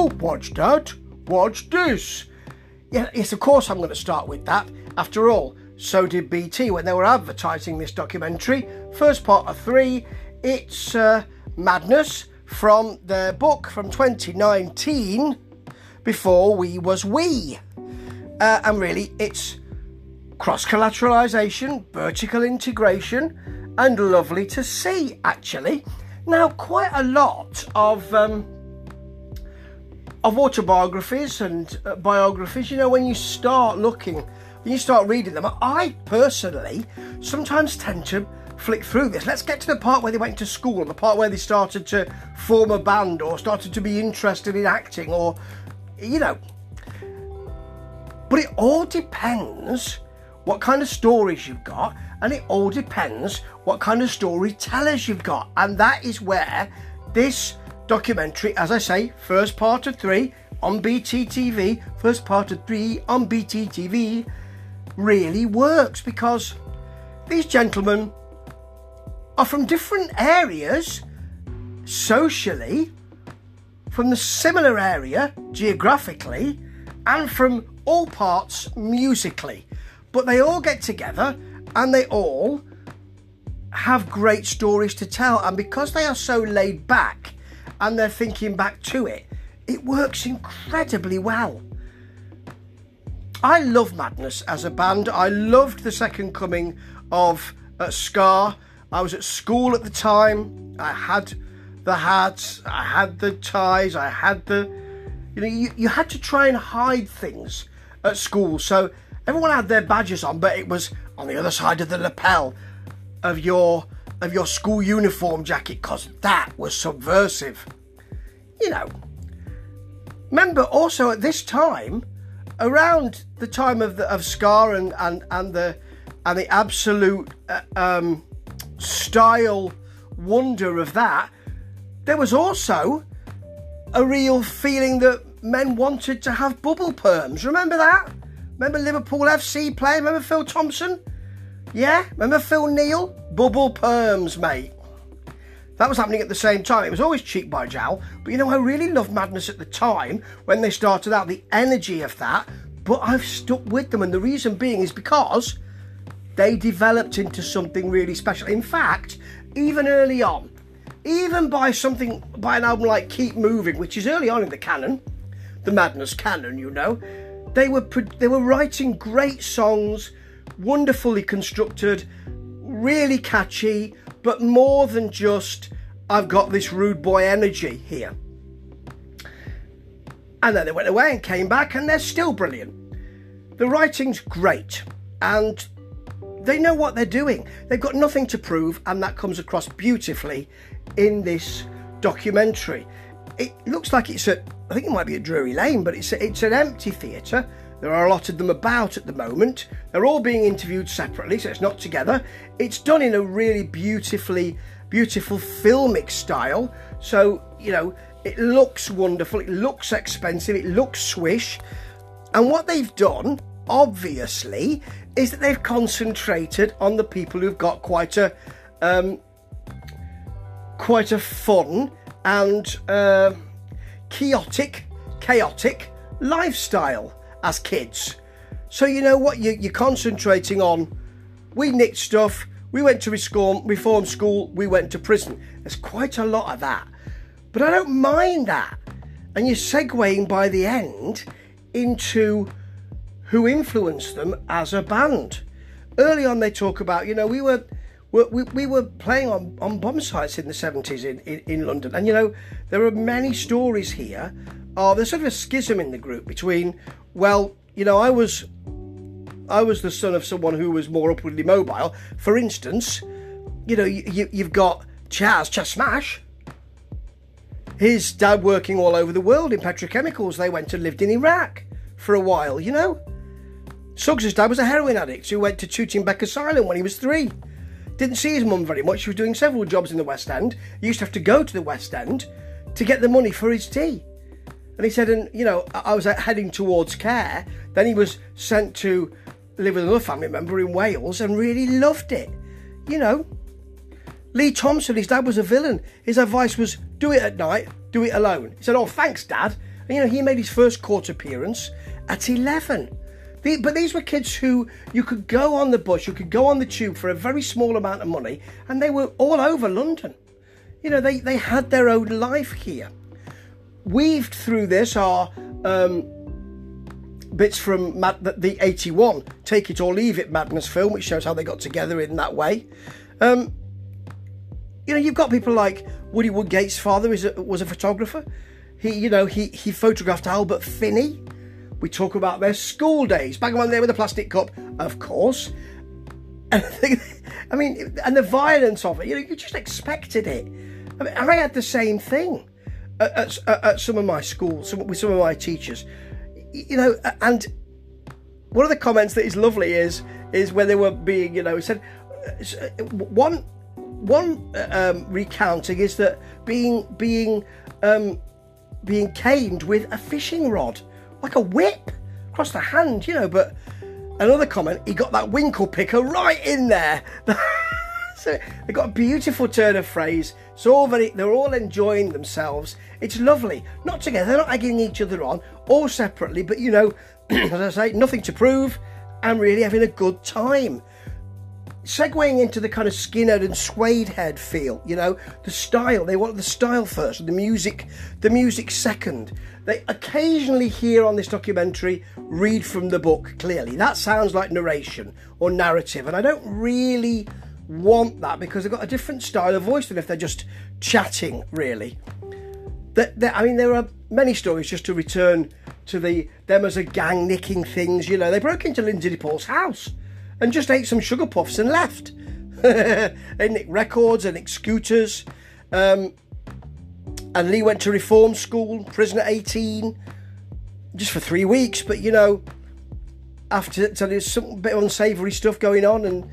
Oh, watch that, watch this. Yeah, yes, of course I'm going to start with that. After all, so did BT when they were advertising this documentary. First part of three, it's uh, Madness from their book from 2019, Before We Was We. Uh, and really, it's cross collateralization, vertical integration, and lovely to see actually. Now, quite a lot of. Um, of autobiographies and uh, biographies, you know, when you start looking, when you start reading them, I personally sometimes tend to flick through this. Let's get to the part where they went to school, the part where they started to form a band or started to be interested in acting or, you know. But it all depends what kind of stories you've got, and it all depends what kind of storytellers you've got. And that is where this documentary, as I say, first part of three on BTTV, first part of three on BTTV, really works because these gentlemen are from different areas socially, from the similar area geographically, and from all parts musically. But they all get together and they all have great stories to tell. And because they are so laid back and they're thinking back to it, it works incredibly well. I love Madness as a band. I loved the second coming of uh, Ska. I was at school at the time. I had the hats, I had the ties, I had the. You know, you, you had to try and hide things at school. So Everyone had their badges on, but it was on the other side of the lapel of your of your school uniform jacket because that was subversive. You know. Remember also at this time, around the time of the of Ska and and, and the and the absolute uh, um, style wonder of that, there was also a real feeling that men wanted to have bubble perms. Remember that? Remember Liverpool FC playing? Remember Phil Thompson? Yeah? Remember Phil Neal? Bubble perms, mate. That was happening at the same time. It was always cheek by jowl. But you know, I really loved Madness at the time when they started out, the energy of that. But I've stuck with them. And the reason being is because they developed into something really special. In fact, even early on, even by something, by an album like Keep Moving, which is early on in the canon, the Madness canon, you know, they were they were writing great songs, wonderfully constructed, really catchy, but more than just I've got this rude boy energy here. And then they went away and came back, and they're still brilliant. The writing's great, and they know what they're doing. They've got nothing to prove, and that comes across beautifully in this documentary. It looks like it's a I think it might be a Drury Lane, but it's a, it's an empty theatre. There are a lot of them about at the moment. They're all being interviewed separately, so it's not together. It's done in a really beautifully, beautiful filmic style. So you know, it looks wonderful. It looks expensive. It looks swish. And what they've done, obviously, is that they've concentrated on the people who've got quite a, um, quite a fun and. Uh, chaotic, chaotic lifestyle as kids. So you know what you, you're concentrating on. We nicked stuff. We went to reform, reform school. We went to prison. There's quite a lot of that, but I don't mind that. And you're segueing by the end into who influenced them as a band. Early on, they talk about you know we were we, we were playing on, on bomb sites in the 70s in, in, in, London. And you know, there are many stories here of there's sort of a schism in the group between, well, you know, I was I was the son of someone who was more upwardly mobile. For instance, you know, you, you've got Chas, Chas Smash. His dad working all over the world in petrochemicals. They went and lived in Iraq for a while, you know. Suggs' dad was a heroin addict who went to Tooting Bec Asylum when he was three. Didn't see his mum very much. She was doing several jobs in the West End. He used to have to go to the West End to get the money for his tea. And he said, and you know, I was uh, heading towards care. Then he was sent to live with another family member in Wales and really loved it. You know, Lee Thompson, his dad was a villain. His advice was do it at night, do it alone. He said, Oh, thanks, Dad. And, you know, he made his first court appearance at 11. The, but these were kids who you could go on the bus, you could go on the tube for a very small amount of money, and they were all over London. You know, they, they had their own life here. Weaved through this are um, bits from Mad- the 81 Take It or Leave It Madness film, which shows how they got together in that way. Um, you know, you've got people like Woody Woodgate's father is a, was a photographer. He, you know, he, he photographed Albert Finney. We talk about their school days. Back on there with a plastic cup, of course. I mean, and the violence of it, you know, you just expected it. I, mean, I had the same thing at, at, at some of my schools, some, with some of my teachers. You know, and one of the comments that is lovely is is when they were being, you know, he said uh, one one um, recounting is that being being um, being caned with a fishing rod, like a whip across the hand, you know. But another comment, he got that winkle picker right in there. so they got a beautiful turn of phrase. It's all very, they're all enjoying themselves. It's lovely. Not together, they're not egging each other on, all separately, but you know, as I say, nothing to prove and really having a good time segueing into the kind of skinhead and suede head feel you know the style they want the style first the music the music second they occasionally hear on this documentary read from the book clearly that sounds like narration or narrative and i don't really want that because they've got a different style of voice than if they're just chatting really that i mean there are many stories just to return to the them as a gang nicking things you know they broke into lindsay paul's house and just ate some sugar puffs and left. they nicked records and nicked scooters. Um, and Lee went to reform school, prison at 18, just for three weeks. But you know, after so there's some bit of unsavoury stuff going on, and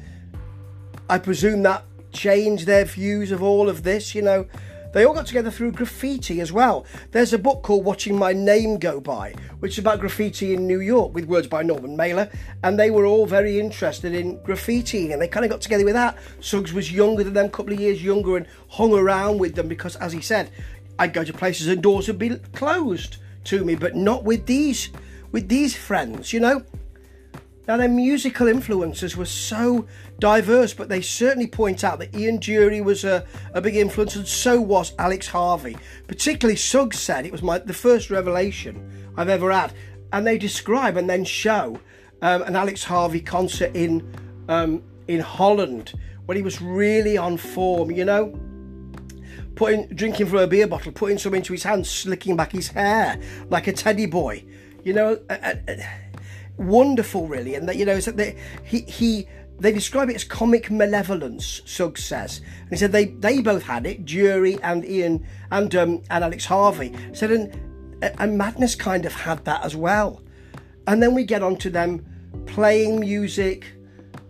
I presume that changed their views of all of this. You know, they all got together through graffiti as well. There's a book called Watching My Name Go By, which is about graffiti in New York with words by Norman Mailer, and they were all very interested in graffiti and they kind of got together with that. Suggs was younger than them, a couple of years younger, and hung around with them because, as he said, I'd go to places and doors would be closed to me, but not with these with these friends, you know. Now, their musical influences were so diverse, but they certainly point out that Ian Dury was a, a big influence, and so was Alex Harvey. Particularly, Suggs said it was my the first revelation I've ever had, and they describe and then show um, an Alex Harvey concert in um, in Holland when he was really on form. You know, putting drinking from a beer bottle, putting some into his hand, slicking back his hair like a teddy boy. You know. Uh, uh, wonderful, really, and that you know, is that they, he he they describe it as comic malevolence. Suggs says, and he said they they both had it, Dury and Ian and um, and Alex Harvey said, and and Madness kind of had that as well. And then we get on to them playing music,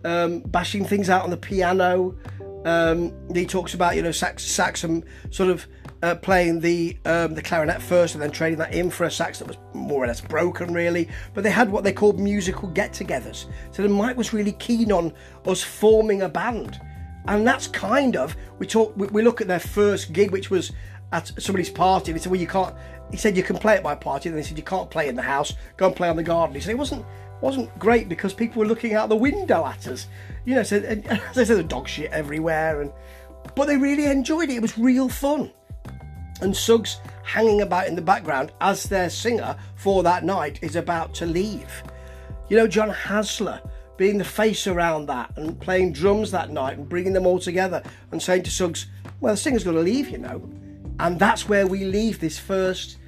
um, bashing things out on the piano. Um, he talks about you know sax, sax and sort of uh, playing the um, the clarinet first and then trading that in for a sax that was more or less broken, really. But they had what they called musical get-togethers. So the Mike was really keen on us forming a band, and that's kind of we talk. We, we look at their first gig, which was at somebody's party. They said, "Well, you can't." He said, "You can play at my party." And they said, "You can't play in the house. Go and play on the garden." He said, "It wasn't." wasn't great because people were looking out the window at us, you know. So and, and, there's a dog shit everywhere, and but they really enjoyed it. It was real fun and Suggs hanging about in the background as their singer for that night is about to leave. You know, John Hasler being the face around that and playing drums that night and bringing them all together and saying to Suggs, Well, the singer's going to leave, you know. And that's where we leave this first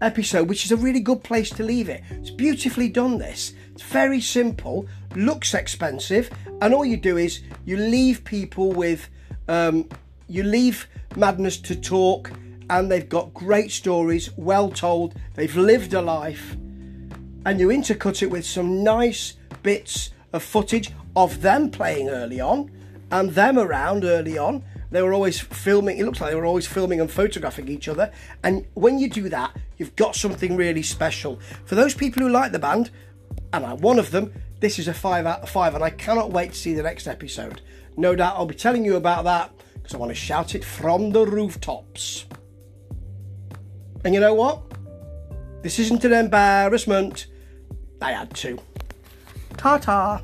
episode, which is a really good place to leave it. It's beautifully done, this. It's very simple, looks expensive, and all you do is you leave people with, um, you leave Madness to talk and they've got great stories, well told, they've lived a life, and you intercut it with some nice bits of footage of them playing early on and them around early on. They were always filming, it looks like they were always filming and photographing each other. And when you do that, you've got something really special. For those people who like the band, and I'm one of them, this is a 5 out of 5, and I cannot wait to see the next episode. No doubt I'll be telling you about that because I want to shout it from the rooftops. And you know what? This isn't an embarrassment. I had to. Ta ta.